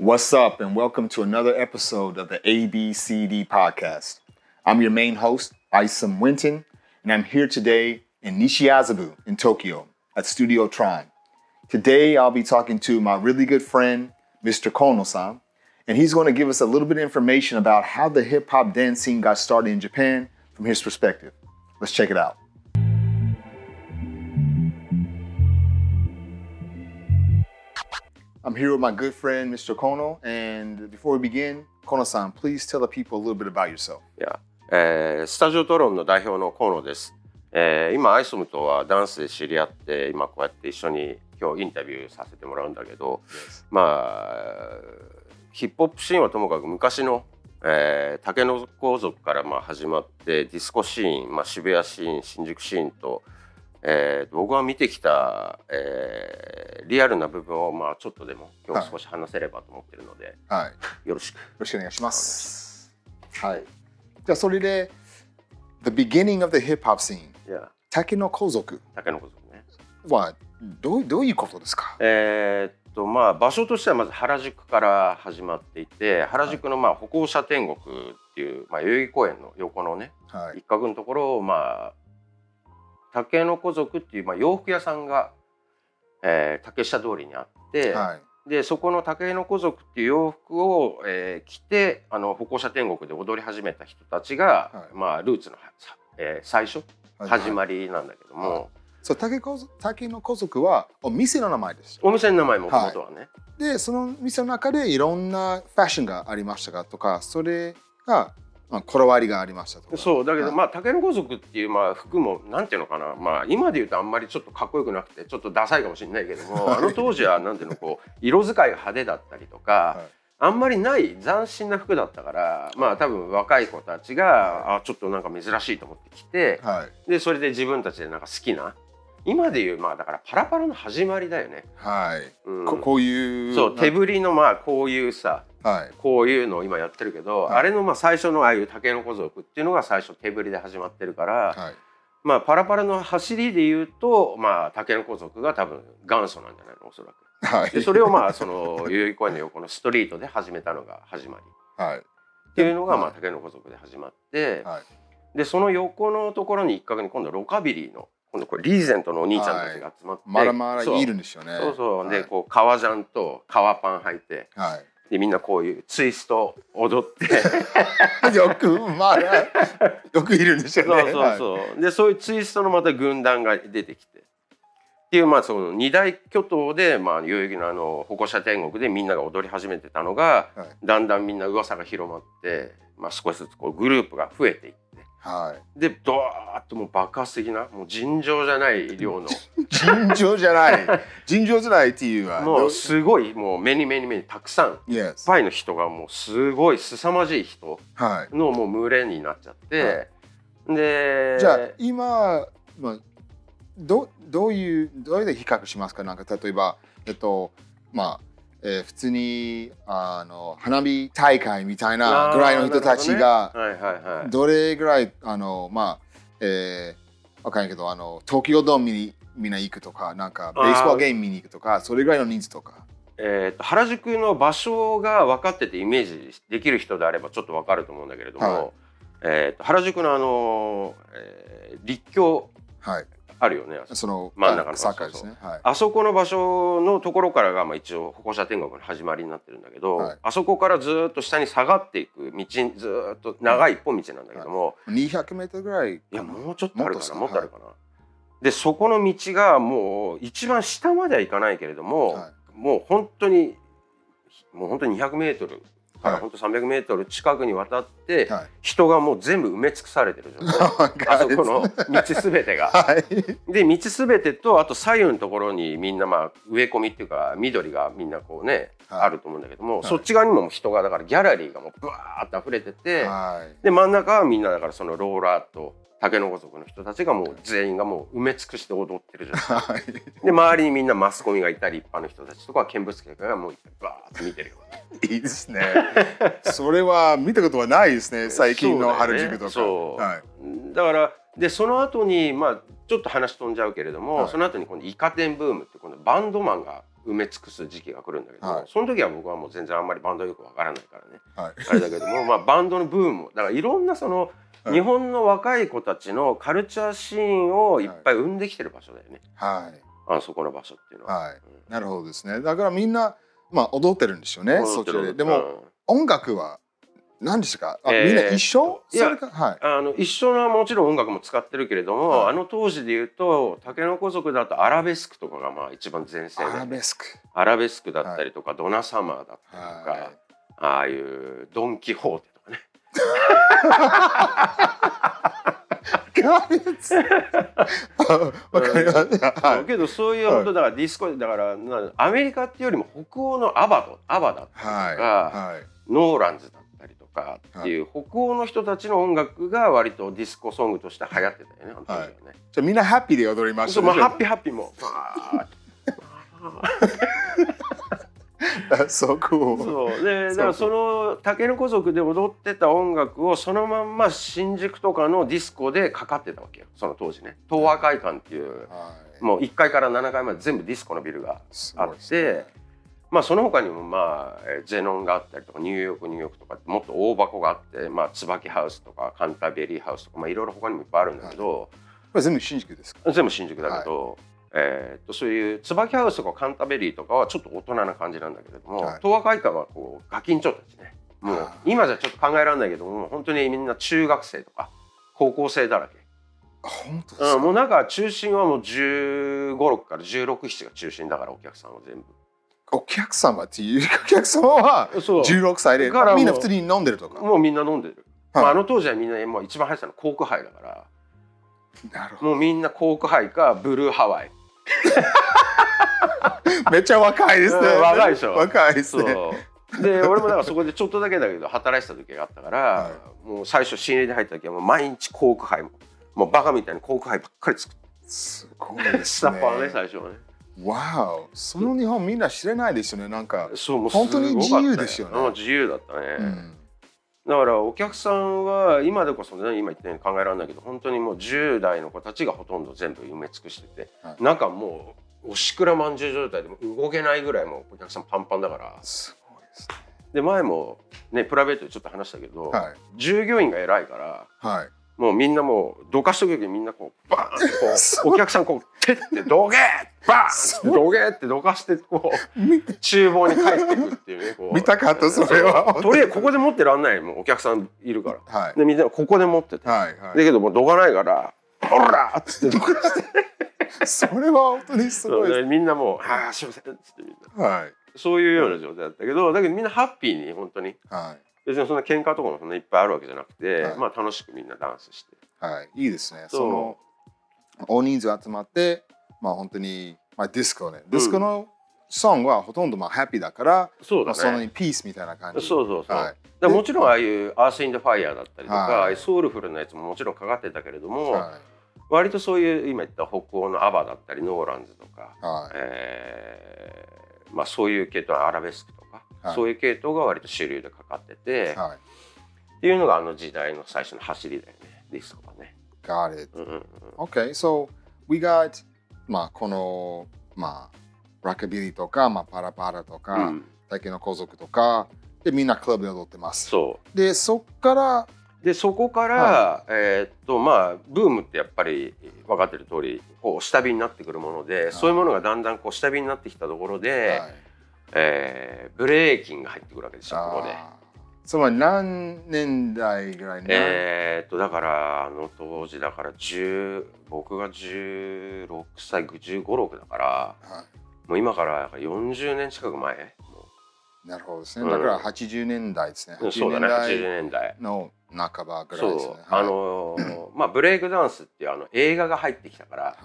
What's up, and welcome to another episode of the ABCD podcast. I'm your main host, Isam Winton, and I'm here today in Nishiazabu in Tokyo at Studio Tron. Today, I'll be talking to my really good friend, Mr. Kono-san, and he's going to give us a little bit of information about how the hip hop dance scene got started in Japan from his perspective. Let's check it out. I'm here with my good friend, Mr. Kono, and before we begin, Kono-san, please tell the people a little bit about yourself. いや、えースタジオトロンの代表の河野です、えー今アイソムとはダンスで知り合って今こうやって一緒に今日インタビューさせてもらうんだけどまあヒップホップシーンはともかく昔の、えー、竹の子族からまあ始まってディスコシーン、まあ、渋谷シーン新宿シーンと、えー僕が見てきた、えーリアルな部分をまあちょっとでも今日少し話せればと思ってるので、はい。よろしく。よろしくお願いします。はい。じゃあそれで、The beginning of the hip hop scene、竹の子族竹の子族ね。はどうどういうことですか？えーっとまあ場所としてはまず原宿から始まっていて原宿のまあ歩行者天国っていう、まあ、代々木公園の横のねはい。一角のところをまあ竹の子族っていう、まあ、洋服屋さんが、えー竹下通りにあって、はい。でそこの竹の子族っていう洋服を、えー着てあの歩行者天国で踊り始めた人たちが、はい。まあルーツの、さえー最初はい始まりなんだけども、はい。そう竹子竹の子族はお店の名前です。お店の名前もともとはね、で、その店の中でいろんなファッションがありましたがとか、それが、まあ、こだわりがありましたとか。そうだけど、はいまあ竹の子族っていうまあ服もなんていうのかなまあ今で言うとあんまりちょっとかっこよくなくてちょっとダサいかもしれないけどもあの当時はなんていうのこう色使いが派手だったりとか、はいあんまりない斬新な服だったからまあ多分若い子たちが、あちょっとなんか珍しいと思ってきてはい。でそれで自分たちでなんか好きな今でいうまあだからパラパラの始まりだよね。はい。うんここういう。そう手振りのまあこういうさはい。こういうのを今やってるけど、はいあれのまあ最初のああいう竹の子族っていうのが最初手振りで始まってるから、はい。まあパラパラの走りで言うとまあ竹の子族が多分元祖なんじゃないのおそらく。はい。でそれをまあその代々木公園の横のストリートで始めたのが始まりはい。っていうのがまはいあ竹の子族で始まって、はいでその横のところに一角に今度ロカビリーの今度これリーゼントのお兄ちゃんたちが集まって、まだまだそういるんですよね。そうそう、はいでこう革ジャンと革パン履いてはい。でみんなこういうツイスト踊って。よくまだよくいるんですよそうね。そうそう、でそういうツイストのまた軍団が出てきて。っていうまあその二大巨頭でまあ代々木のあの歩行者天国でみんなが踊り始めてたのが、はい。だんだんみんな噂が広まって、まあ、少しずつこうグループが増えていってはい。でドワーッともう爆発的なもう尋常じゃない量の 尋常じゃない。尋常じゃないっていうは。もうすごいもう目に目に目にたくさんいっ。ぱいの人がもうすごい凄まじい人はい。のもう群れになっちゃって、でじゃあ今まあどどういうどういうで比較しますか？なんか例えばえっとまあ。えー普通にあの花火大会みたいなぐらいの人たちがどね。はいはいはい。どれぐらいあのまあえー、わかんないけどあの東京ドーム見にみんな行くとかなんかベースボールゲーム見に行くとかそれぐらいの人数とか。えーと原宿の場所が分かっててイメージできる人であればちょっと分かると思うんだけれども、はい。えーと原宿のあの、えー立教はいあるよね。その真ん中のサッカーですね。はい。あそこの場所のところからがまあ一応歩行者天国の始まりになってるんだけど、はい。あそこからずーっと下に下がっていく道ずーっと長い一本道なんだけども、200メートルぐらいいやもうちょっとあるかな。ももっとっとあるかな。でそこの道がもう一番下まではいかないけれども、はい。もう本当にもう本当に200メートルはい。本当300メートル近くにわたって、はい。人がもう全部埋め尽くされてる状態。あそこの道すべてが。はい。で道すべてとあと左右のところにみんなまあ植え込みっていうか緑がみんなこうね、はい。あると思うんだけども、い。そっち側にも人がだからギャラリーがもうブワーって溢れてて、はい。で真ん中はみんなだからそのローラーと竹の子族の人たちがもう全員がもう埋め尽くして踊ってるじゃん。はいで周りにみんなマスコミがいたり一般の人たちとか見物客がもうバーッと見てるよ。いいですね。それは見たことはないですね。最近の原宿とか。そうだよねはい。そうだからでその後にまあちょっと話飛んじゃうけれども、はいその後に今度イカ天ブームって今度バンドマンが埋め尽くす時期が来るんだけど、はいその時は僕はもう全然あんまりバンドよくわからないからねはい。あれだけども、まあ、バンドのブームだからいろんなその、はい日本の若い子たちのカルチャーシーンをいっぱい生んできてる場所だよね、はい。あのそこの場所っていうのは。はい。なるほどですね。だからみんな、まあ踊ってるんでしょうね、そちらで。でも、うん音楽は何ですか？あ、えーみんな一緒？いやはい。あの一緒なもちろん音楽も使ってるけれども、はいあの当時で言うと竹の子族だとアラベスクとかがまあ一番全盛アラでベスク。アラベスクだったりとか、ドナサマーだったりとか、はい。ああいうドン・キホーテわかります。わかります。はい。けどそういうはい本当だからディスコだからなアメリカっていうよりも北欧のアバドアバだったりとか、はい。はい。ノーランズだったりとかっていう北欧の人たちの音楽が割とディスコソングとして流行ってたよねあの時はね。じゃあみんなハッピーで踊りましそうたね。まあハッピーハッピーも。そう、cool。そう。でだからその竹の子族で踊ってた音楽をそのまんま新宿とかのディスコでかかってたわけよ。その当時ね。東和会館っていうはい。もう1階から7階まで全部ディスコのビルがすあっごいですね。てまあその他にもまあえーゼノンがあったりとかニューヨークニューヨークとかもっと大箱があってまあ椿ハウスとかカンタベリーハウスとかまあいろいろ他にもいっぱいあるんだけど、これ全部新宿ですか？全部新宿だけど、えーっとそういう椿ハウスとかカンタベリーとかはちょっと大人な感じなんだけれども、はい。東和会館はこうガキンチョたちねもう今じゃちょっと考えられないけども本当にみんな中学生とか高校生だらけ、本当ですうん、かもうなんか中心はもう1 5 6から1 6 7が中心だからお客さんは全部。お客様っていうお客様はそう。16歳でだからみんな普通に飲んでるとか？もうみんな飲んでる、はい。まあ、あの当時はみんなもう一番入ってたのコークハイだからなるほど。もうみんなコークハイかブルーハワイ めっちゃ若いですね。うん若いでしょ。若いですね。で俺もだからそこでちょっとだけだけど働いてた時があったから、はもう最初新入りで入った時はもう毎日コークハイももうバカみたいにコークハイばっかり作って。すごいですね。スタッフはね最初はね。わお、その日本みんな知れないですよね。なんか、そうもう本当に自由ですよね。うん自由だったね、うんだからお客さんは今でこそね今言ったように考えられないけど本当にもう10代の子たちがほとんど全部埋め尽くしてて、はい中もうおしくらまんじゅう状態でも動けないぐらいもうお客さんパンパンだからすごいですで前もねプライベートでちょっと話したけど、ね。はい。従業員が偉いからはい。もうみんなもうどかしとく時にみんなこうバーンってこ そううお客さんこう手ってどけバーンってどけってどかしてこう見厨房に帰ってくっていうねこう見たかったそれは とりあえずここで持ってらんないもうお客さんいるからはい。でみんなここで持っててはい。だはけどもうどかないから「オラ!」っつってどかしてい。それは本当にすごいででみんなもう「ああすいません」っつってみんなす。はい。そういうような状態だったけどだけどみんなハッピーに本当にはい。別にそんな喧嘩とかもそんないっぱいあるわけじゃなくて、はいまあ楽しくみんなダンスしてはい。いいですね。その、大人数集まって、まあ本当に、まあディスコね。ディスコのソングはほとんどまあハッピーだから、そうだまあそのねピースみたいな感じ。そうそうそう、はい。もちろんああいう「アース・ウィンド・アンド・ファイヤー」だったりとか、はいソウルフルなやつももちろんかかってたけれども、はい。割とそういう今言った北欧のアバだったりノーランズとか、はい。えーまあ、そういう系統アラベスクとか、はいそういう系統が割と主流でかかってて、はい。っていうのがあの時代の最初の走りだよねディスコはね。Got it. うんうんうん Okay, so we got まあこのまあラッカビリーとかまあパラパラとか、うん竹の子族とかでみんなクラブで踊ってます。そでそっからうでそこから、はえーっとまあブームってやっぱり分かってる通りこう下火になってくるもので、そういうものがだんだんこう下火になってきたところで、はいえーブレーキンが入ってくるわけですよここで。つまり何年代ぐらいに、えーっとだからあの当時だから10僕が16歳1 5 6だからはもう今から40年近く前？なるほどですね。うんだから80年代ですね。うそうだね80 80年代。の半ばぐらそいうですね。あのーまあブレイクダンスっていうあの映画が入ってきたからはい、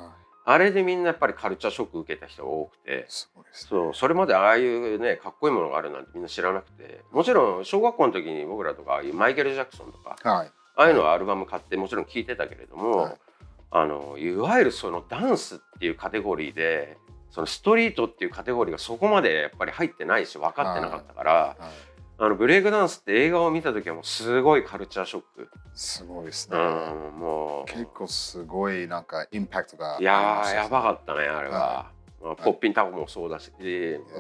あれでみんなやっぱりカルチャーショック受けた人が多くて。すごいですね。そうそれまでああいうねかっこいいものがあるなんてみんな知らなくて。もちろん小学校の時に僕らとかああいうマイケル・ジャクソンとかはい。ああいうのはアルバム買ってもちろん聴いてたけれども、はい。あのいわゆるそのダンスっていうカテゴリーでそのストリートっていうカテゴリーがそこまでやっぱり入ってないし分かってなかったから、はい、あのブレイクダンスって映画を見た時はもうすごいカルチャーショック、すごいですね。うん、もう。結構すごいなんかインパクトがいややばかったねあれは、まあポッピンタコもそうだし、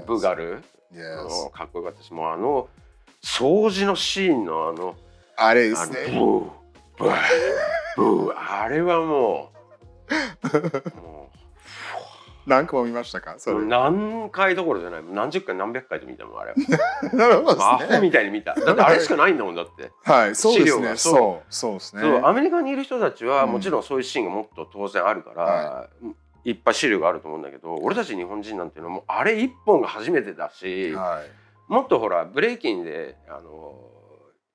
ブガル？Yes. かっこよかったしもうあの掃除のシーンのあのあれですね。ブーブーブーあれはもう。も何個も見ましたか？そうれ。何回どころじゃない何十回何百回と見たもんあれは なるほどアホ。みたいに見ただってあれしかないんだもんだってはい、そうですね。そうそう、ですね。そうアメリカにいる人たちはうんもちろんそういうシーンがもっと当然あるから、、はいっぱい資料があると思うんだけど俺たち日本人なんていうのはもうあれ一本が初めてだし、はい。もっとほらブレイキンであの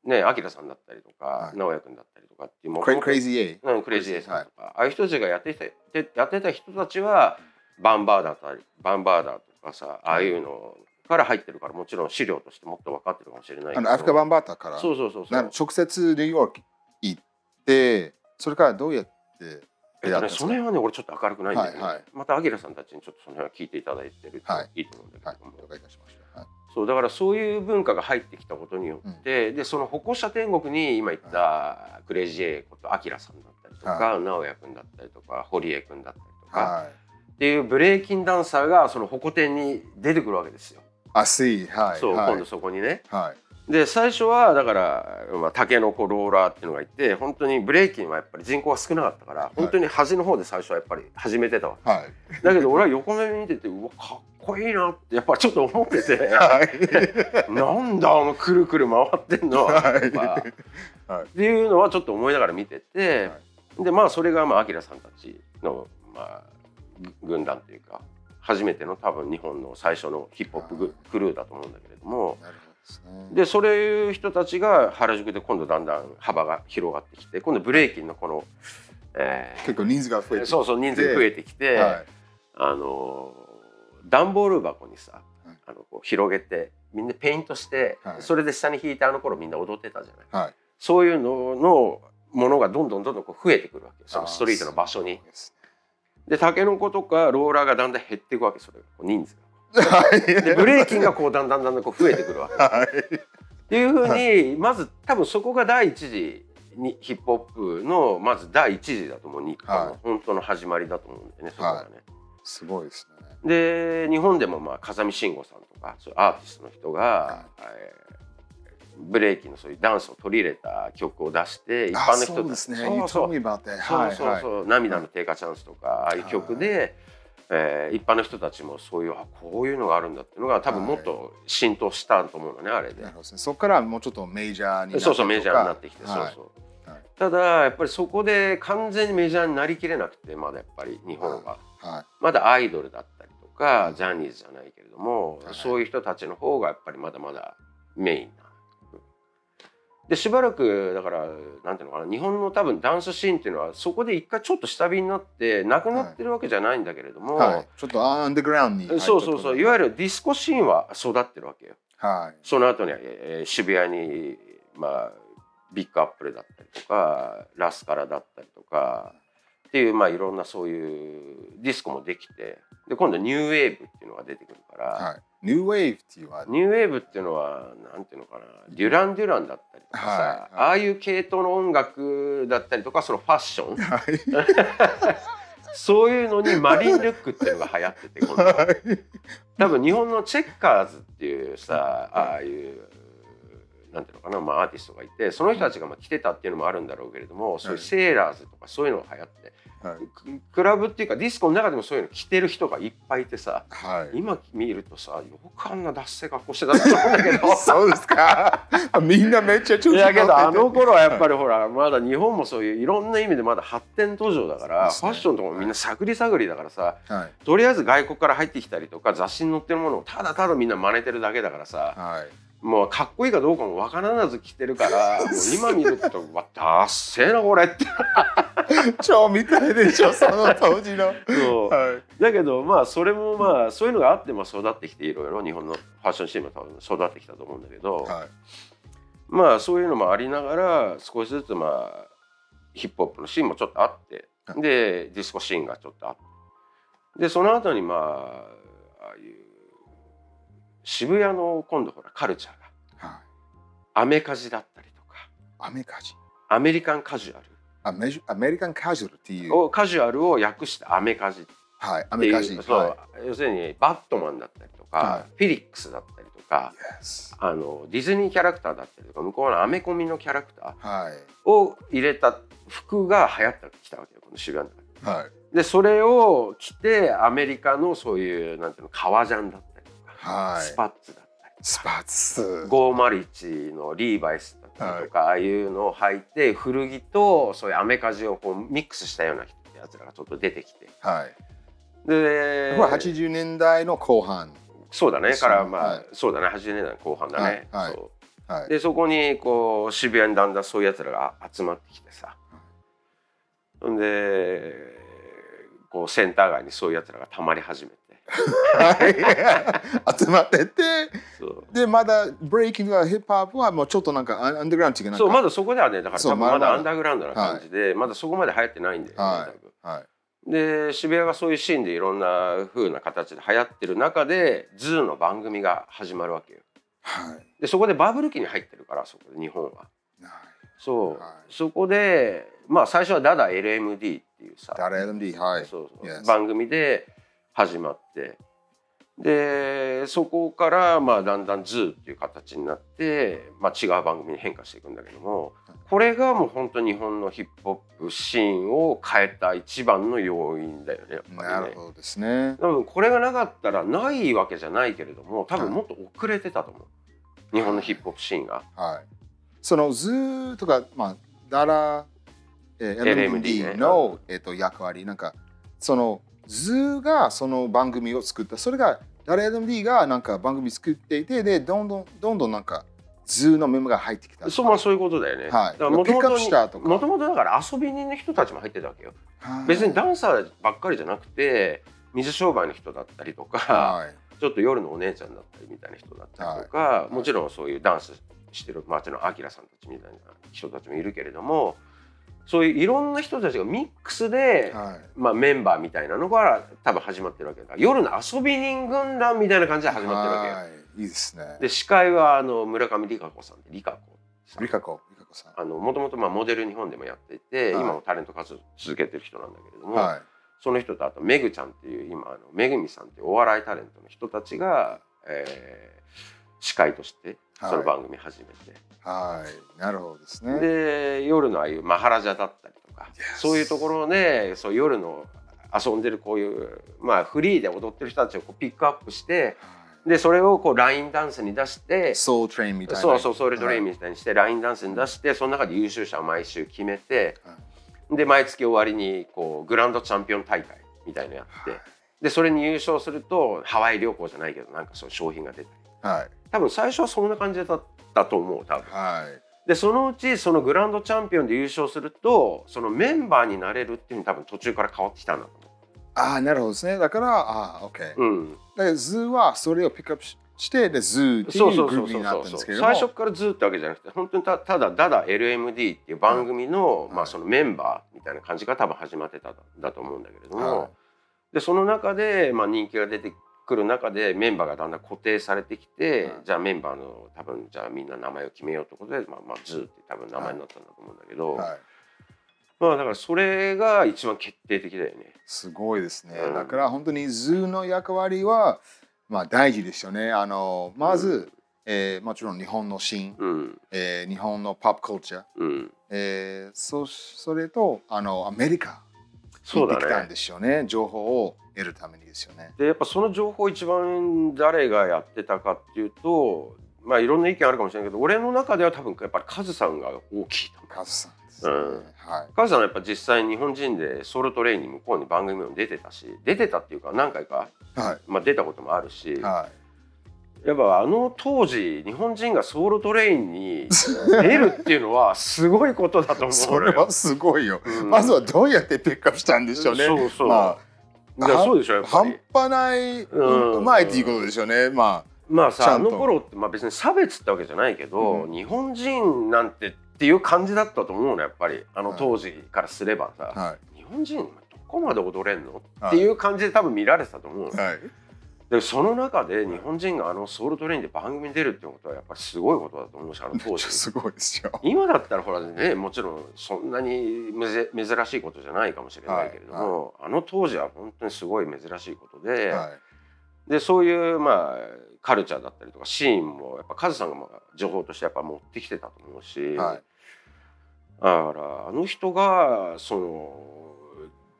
ねアキラさんだったりとか、はい直哉君だったりとかっていうもクレクレイジー A。うん、クレイジー A さんとか、ああいう人たちがやってきたでやってた人たちはバンバーダーだったりバンバーダーとかさああいうのから入ってるからもちろん資料としてもっと分かってるかもしれないけど。あのアフリカバンバーターからそうそうそうそう。な直接ニューヨーク行って、それからどうやってえっとね、その辺はね俺ちょっと明るくないんだけど、はいはい。またアキラさんたちにちょっとその辺は聞いていただいてるとはいいいと思うんだはいけど。も、、了解いたしました。はい。そうだからそういう文化が入ってきたことによって、でその歩行者天国に今言ったクレイジーエイことアキラさんだったりとか、は直哉君だったりとか堀江君だったりとか、はい。っていうブレイキンダンサーがその歩行天に出てくるわけですよ。あ、see。はい。そう、はい今度そこにね。はい。で最初はだから、まあ、タケノコローラーっていうのがいて本当にブレイキンはやっぱり人口が少なかったから、本当に端の方で最初はやっぱり始めてたわけはい。だけど俺は横目見ててうわかっこいいなってやっぱりちょっと思っててはい。なんだお前くるくる回ってんのはいはいっていうのはちょっと思いながら見てて、でまあそれがまあアキラさんたちの、まあ、ぐ軍団というか初めての多分日本の最初のヒップホップグクルーだと思うんだけれどもでそういう人たちが原宿で今度だんだん幅が広がってきて今度ブレイキンのこの、えー結構人数が増えてそうそう人数増えてきて、はい。あの段ボール箱にさ、はい。あのこう広げてみんなペイントして、はい。それで下に引いてあの頃みんな踊ってたじゃない。はい。そういうののものがどんどんどんどんこう増えてくるわけそのストリートの場所にでタケノコとかローラーがだんだん減っていくわけそれ人数が。でブレーキンがこうだんだんだんだんこう増えてくるわけ。っ はい。ていうふうにまず多分そこが第一次にヒップホップのまず第一次だと思う日本の、はい本当の始まりだと思うんだよねそこがね、すごいですね。で日本でもまあ風見慎吾さんとかそういうアーティストの人が、はえーブレイキンのそういうダンスを取り入れた曲を出して一あ般の人そうですね。そうそう.そう涙の低下チャンスとかああいう曲で、えー一般の人たちもそういうあこういうのがあるんだっていうのが多分もっと浸透したと思うのねあれで。ね。そこからもうちょっとメジャーになってそうそうメジャーになってきて、はい。そうそう、はいただやっぱりそこで完全にメジャーになりきれなくてまだやっぱり日本は、はい。まだアイドルだったりとかジャニーズじゃないけれども、はい。そういう人たちの方がやっぱりまだまだメインな。でしばらくだからなんていうのかな日本の多分ダンスシーンっていうのはそこで一回ちょっと下火になってなくなってるわけじゃないんだけれども、はい。ちょっとアンダーグラウンドにそうそうそういわゆる。るディスコシーンは育ってるわけよ。はい。その後に、えー渋谷に、まあ、ビッグアップルだったりとかラスカラだったりとかっていう、まあ、いろんなそういうディスコもできてで今度ニューウェーブっていうのが出てくるから、はい。ニューウェーブっていうのは、ニューウェーブっていうのはなんていうのかな。デュラン・デュランだったりとかさ、はいああいう系統の音楽だったりとかそのファッション。はい。そういうのにマリンルックっていうのが流行ってて今度は。多分日本のチェッカーズっていうさああいうなんていうのかな、まあ、アーティストがいてその人たちがまあ来てたっていうのもあるんだろうけれども、そういうセーラーズとかそういうのが流行ってはい。ククラブっていうかディスコの中でもそういうの着てる人がいっぱいいてさはい。今見るとさよくあんな脱セ格好してたと思うんだけど そうですか。みんなめっちゃ調子いけどあの頃はやっぱりほらまだ日本もそういういろんな意味でまだ発展途上だから、ねファッションとかもみんな探り探りだからさはい。とりあえず外国から入ってきたりとか雑誌に載ってるものをただただみんな真似てるだけだからさはい。もうかっこいいかどうかも分からず着てるから 今見ると「わダッセーなこれ」って 超みたいでしょ、その当時の。そうはい。だけどまあそれもまあそういうのがあってまあ育ってきていろいろ日本のファッションシーンも多分育ってきたと思うんだけど、はい。まあそういうのもありながら少しずつまあヒップホップのシーンもちょっとあってはいでディスコシーンがちょっとあってでその後にまあああいう渋谷の今度ほらカルチャーがはい。アメカジだったりとかアメカジ。アメリカンカジュアルアメジアメリカンカジュアルっていう。をカジュアルを訳してアメカジはい。アメリカ人。そうは要するにバットマンだったりとか、はフィリックスだったりとかい。Yes あのディズニーキャラクターだったりとか向こうのアメコミのキャラクタはい。ーを入れた服が流行ってきたわけよこの渋谷の中で。はい。でそれを着てアメリカのそういうなんていうの革ジャンだったはい。スパッツだったりスパッツ。501のリーバイスだったりとか、ああいうのを履いて古着とそういうアメカジをこうミックスしたようなやつらがちょっと出てきて。はい。でこれ80年代の後半。そうだね。からまあ、はい。そうだね。80年代の後半だね、はい。はい。そう。はい。でそこにこう渋谷にだんだんそういうやつらが集まってきてさ。ほんでこうセンター街にそういうやつらがたまり始めて。はい集まってて、で、まだブレイキングとかヒップホップはもうちょっとなんかアンダーグラウンドっていうかなんか。そうまだそこではねだから多分ままだアンダーグラウンドな感じで、まだそこまで流行ってないんだよね、はい。で渋谷がそういうシーンでいろんな風な形で流行ってる中で ZOO の番組が始まるわけよ。はい。でそこでバブル期に入ってるからそこで日本は。そう、はい。そこでまあ最初はダダ LMD っていうさ。誰 LMD、はい。そうそう。Yes 番組で始まってでそこからまあだんだん ZOO っていう形になって、まあ、違う番組に変化していくんだけどもこれがもう本当日本のヒップホップシーンを変えた一番の要因だよねやっぱりねなる。ほどですね。多分これがなかったらないわけじゃないけれども多分もっと遅れてたと思う日本のヒップホップシーンが。はい。その ZOO とか、まあ、ダダ、えー LMD の、えっと役割、なんか、その ZOO がその番組を作った、それがダラ LMD がなんか番組作っていて、で、どんどんどんどんなんか、 ZOO のメンバーが入ってきた。そうまあそういうことだよね。はいだからもともとだから遊び人の人たちも入ってたわけよ。はい別にダンサーばっかりじゃなくて水商売の人だったりとか、はい。ちょっと夜のお姉ちゃんだったりみたいな人だったりとか、もちろんそういうダンスしてる町のアキラさんたちみたいな人たちもいるけれどもそういういろんな人たちがミックスで、はい。まあ、メンバーみたいなのが多分始まってるわけだ夜の遊び人軍団みたいな感じで始まってるわけよ。はい。いいですね。で司会はあの村上理香子さんって理香子さんリカコ、リカコさん。あのもともとまあモデル日本でもやっていて、はい今もタレント活動続けてる人なんだけれども、はい。その人とあとめぐちゃんっていう今あのめぐみさんっていうお笑いタレントの人たちが、えー司会としてはいその番組始めて、はい。なるほどですね。で夜のああいうマハラジャだったりとか、そういうところでそう夜の遊んでるこういうまあフリーで踊ってる人たちをこうピックアップしてでそれをこうラインダンスに出してソウルトレインみたいな。そうそうソウルトレインン。みたいにしてラインダンスに出してその中で優秀者を毎週決めてで毎月終わりにこうグランドチャンピオン大会みたいのやってでそれに優勝するとハワイ旅行じゃないけどなんかそう商品が出たりはい。多分最初はそんな感じだったと思う多分はい。でそのうちそのグランドチャンピオンで優勝するとそのメンバーになれるっていうのに多分途中から変わってきたんだとああ、なるほどですね。だから、ああ、OK。思う、うん、だから、 ZOO はそれをピックアップしして、で、 ZOO っていそうグループになったんですけれども。最初からずっとわけじゃなくて本当にたただただ LMD っていう番組の,、まあそのメンバーみたいな感じが多分始まってたんだと思うんだけれども、はいでその中で、まあ、人気が出てくる中でメンバーがだんだん固定されてきて、はいじゃあメンバーの多分じゃあみんな名前を決めようってことで、まあ、まあ ZOO って多分名前になったんだと思うんだけど、はい。まあだからそれが一番決定的だよね。すごいですね。うん。だから、本当に ZOO の役割は、まあ、大事ですよね。あの、まず、えーもちろん日本のシーン、うん。えー日本のポップカルチャー、うん、えーそそれとあのアメリカそうだ行ってきたんねですよね。情報を得るためにですよね。でやっぱその情報一番誰がやってたかっていうとまあいろんな意見あるかもしれないけど俺の中では多分やっぱりカズさんが大きいカズさんですね。うんはい。カズさんはやっぱ実際日本人でソウルトレインに向こうに番組も出てたし出てたっていうか何回か、はい。まあ、出たこともあるし、はい。やっぱあの当時日本人がソウルトレインに 出るっていうのはすごいことだと思うそれはすごいよ。うんまずはどうやってピックアップしたんでしょうね。そうそう、まいやそうでしょやっぱり。半端ない、うまいっていうことですよね。ままあさあの頃って、まあ、別に差別ってわけじゃないけど、うん。日本人なんてっていう感じだったと思うのやっぱり。あの当時からすればさ、あ。はい。日本人どこまで踊れんの、はい。っていう感じで多分見られてたと思うの、はい。でその中で日本人があのソウルトレインで番組に出るってことはやっぱりすごいことだと思うしあの当時すごいですよ。今だったらほらねもちろんそんなにめぜ珍しいことじゃないかもしれないけれども、あの当時は本当にすごい珍しいことで、はい。でそういうまあカルチャーだったりとかシーンもやっぱカズさんがまあ情報としてやっぱ持ってきてたと思うし、はいだからあの人がその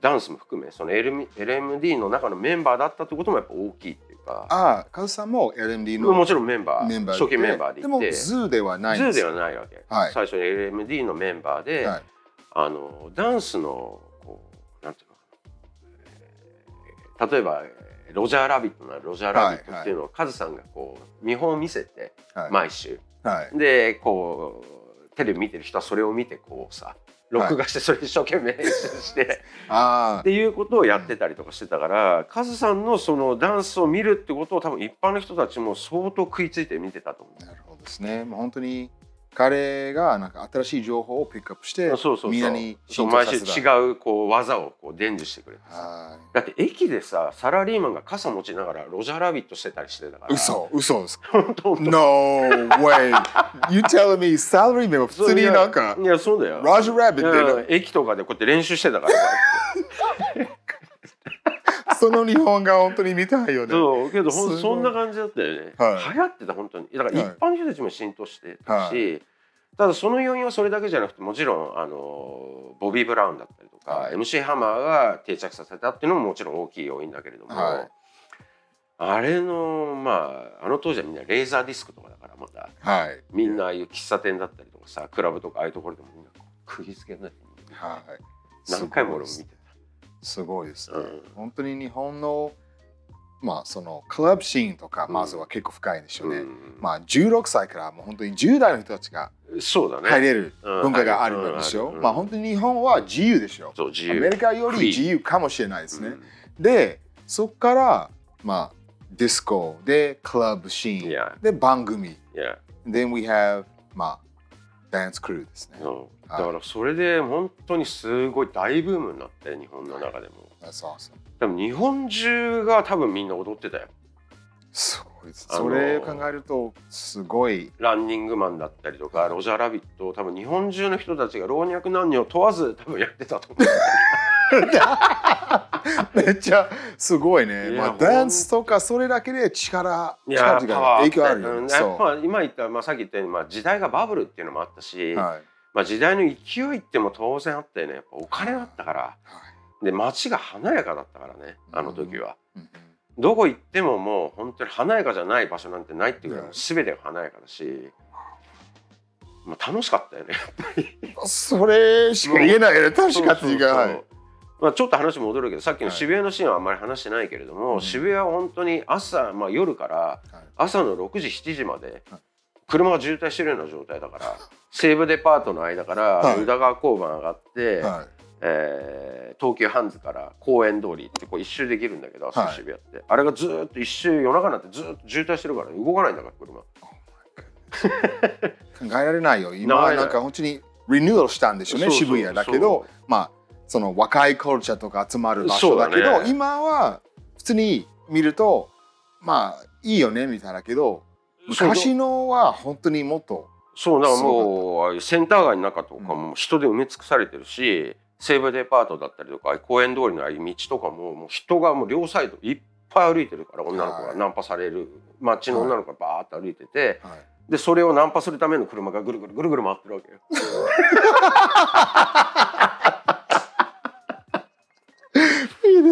ダンスも含めその LM LMD の中のメンバーだったってこともやっぱ大きいっていうか。ああ、カズさんも LMD のもちろんメンバー初期メンバーでいて。でも、 ZOO ではない ZOO ではないわけ、はい。最初に LMD のメンバーで、はい。あのダンスのこうなんていうのえー例えばロジャーラビットなロジャーラビットっていうのをカズさんがこう見本を見せてはい。毎週。はい。でこうテレビ見てる人はそれを見てこうさ録画してそれ一生懸命練習して、あっていうことをやってたりとかしてたからカズさんのそのダンスを見るってことを多分一般の人たちも相当食いついて見てたと思うあ、。なるほどですね。もう本当に彼がなんか新しい情報をピックアップして、そうそうそうみんなにそう浸透毎週違させた。うこう技をこう伝授してくれてだって駅でさサラリーマンが傘持ちながらロジャーラビットしてたりしてたからい。嘘、嘘です。本当本当？No way! You telling me サラリーメンは普通になんかい、やそうだよロジャーラビットうん駅とかでこうやって練習してたからで、その日本が本当に見たいよね。そうけどそんな感じだったよね、はい。流行ってた本当に。だからはい。一般の人たちも浸透してたし、はただその要因はそれだけじゃなくてもちろんあのボビー・ブラウンだったりとか、はい。MC ハマーが定着させたっていうのももちろん大きい要因だけれども、はい。あれのまああの当時はみんなレーザーディスクとかだからまたはい。みんなああいう喫茶店だったりとかさクラブとかああいうところでもみんな釘付けになってはい。何回も俺も見てすごいですね。うん本当に日本の、まあ、そのクラブシーンとか、まずは結構深いんでした、ょうね。うんまあ、16歳からもう本当に10代の人たちが入れるうん文化があるんでしょ。うんまあ、本当に日本は自由でしょ。そうアメリカより自由かもしれないですね。うんで、そこから、まあ、ディスコでクラブシーン Yeah. で番組。Then we have, まあ、ダンスクルーですね。そうだからそれで本当にすごい大ブームになって日本の中でも。That's awesome. 多分日本中が多分みんな踊ってたよ。す。ごいそれを考えると、すごい。ランニングマンだったりとかロジャーラビットを多分日本中の人たちが老若男女を問わず多分やってたと思う めっちゃすごいね。いやまあ、ダンスとかそれだけで力、力が影響あるよね。うんそまあ、今言った、まあ、さっき言ったように、まあ、時代がバブルっていうのもあったし、う。はい。まあ、時代の勢いっても当然あったよねやっぱお金だったからはいで街が華やかだったからねあの時は。うんどこ行ってももう本当に華やかじゃない場所なんてないっていうぐらいうん全てが華やかだし、まあ、楽しかったよね。うんそれしか言えないよね。確 かそうそうにが。そうはい。まあ、ちょっと話戻るけどさっきの渋谷のシーンはあんまり話してないけれども、うん。渋谷は本当に朝、まあ、夜からはい。朝の6時7時まではい。車が渋滞してるような状態だから西武デパートの間からはい。宇田川交番上がって、はい。えー東急ハンズから公園通りってこう一周できるんだけど朝はい。渋谷って、あれがずーっと一周夜中になってずーっと渋滞してるから動かないんだから車。考えられないよ。今はなんか本当にリニューアルしたんでしょうね、渋谷だけど、まあ、その若いコルチャーとか集まる場所だけど、今は普通に見ると、まあ、いいよねみたいだけど、昔のは本当にもっと、そうだからもうセンター街の中とかも人で埋め尽くされてるし、西武デパートだったりとか公園通りのああいう道とかももう人がもう両サイドいっぱい歩いてるから女の子がはい。ナンパされる街の女の子がバーッと歩いてて、はい。でそれをナンパするための車がぐるぐるぐるぐる回ってるわけよ。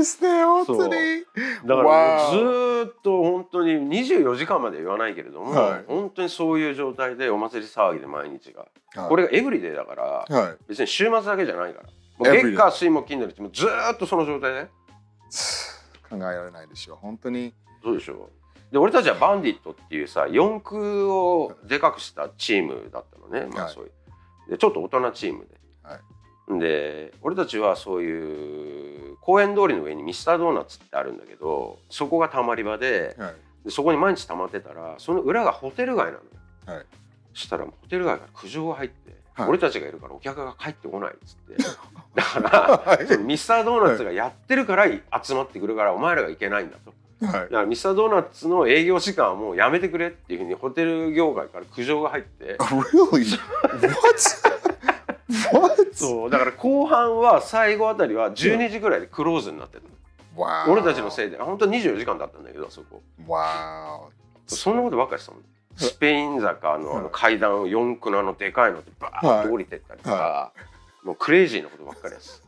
ですね、本当に。だからずーっと本当に24時間まで言わないけれども、はい。本当にそういう状態でお祭り騒ぎで毎日が、はい。これがエブリデイだからはい。別に週末だけじゃないから。もう月火水木金の日もずーっとその状態で。考えられないでしょう。本当に。そうでしょで俺たちはバンディットっていうさ四駆をでかくしたチームだったのね、まあ、はい。そういう。でちょっと大人チームで。はいで俺たちはそういう公園通りの上にミスタードーナツってあるんだけどそこがたまり場ではい。でそこに毎日溜まってたらその裏がホテル街なのよ。はいそしたらホテル街から苦情が入って、はい俺たちがいるからお客が帰ってこないっつって だからそのミスタードーナツがやってるから集まってくるからお前らがいけないんだと。はいだからミスタードーナツの営業時間はもうやめてくれっていうふうにホテル業界から苦情が入って。そうだから後半は最後あたりは12時ぐらいでクローズになってたの.俺たちのせいで。本当は24時間だったんだけどあそこ。Wow. そんなことばっかりしたもんスペイン坂のあの階段を四駆のあのでかいのでバーッと降りてったりとか、はもうクレイジーなことばっかりです。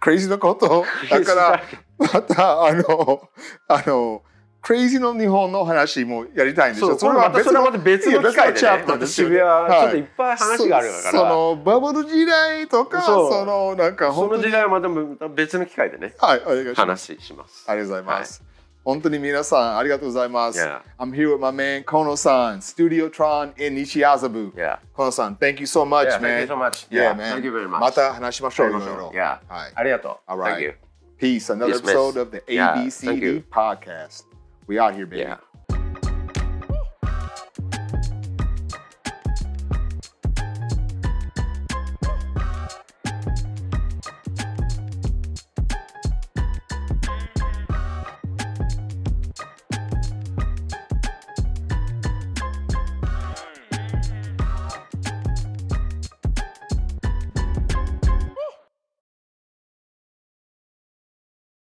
Crazy なことだから、また、あの、あの、Crazy の日本の話もやりたいんですよ。それはまたそれはまた別の機会で、ね、渋谷はいちょっといっぱい話があるから、そそのバブル時代とか、そのなんかその時代はまた別の機会でねはい、お願いします。話します。ありがとうございます。本当に皆さんありがとうございます。Yeah. I'm here with my man Kono-san, Studio Tron in Nishiazabu. Yeah. Kono-san, thank you so much, Yeah, man. thank you so much. Yeah, Yeah, man. thank you very much. また話しましょう。いろいろ Yeah. はい。ありがとう。All right. Thank you. Peace. Another Dismiss. episode of the Yeah, ABCD you. podcast. We out here, baby. Yeah.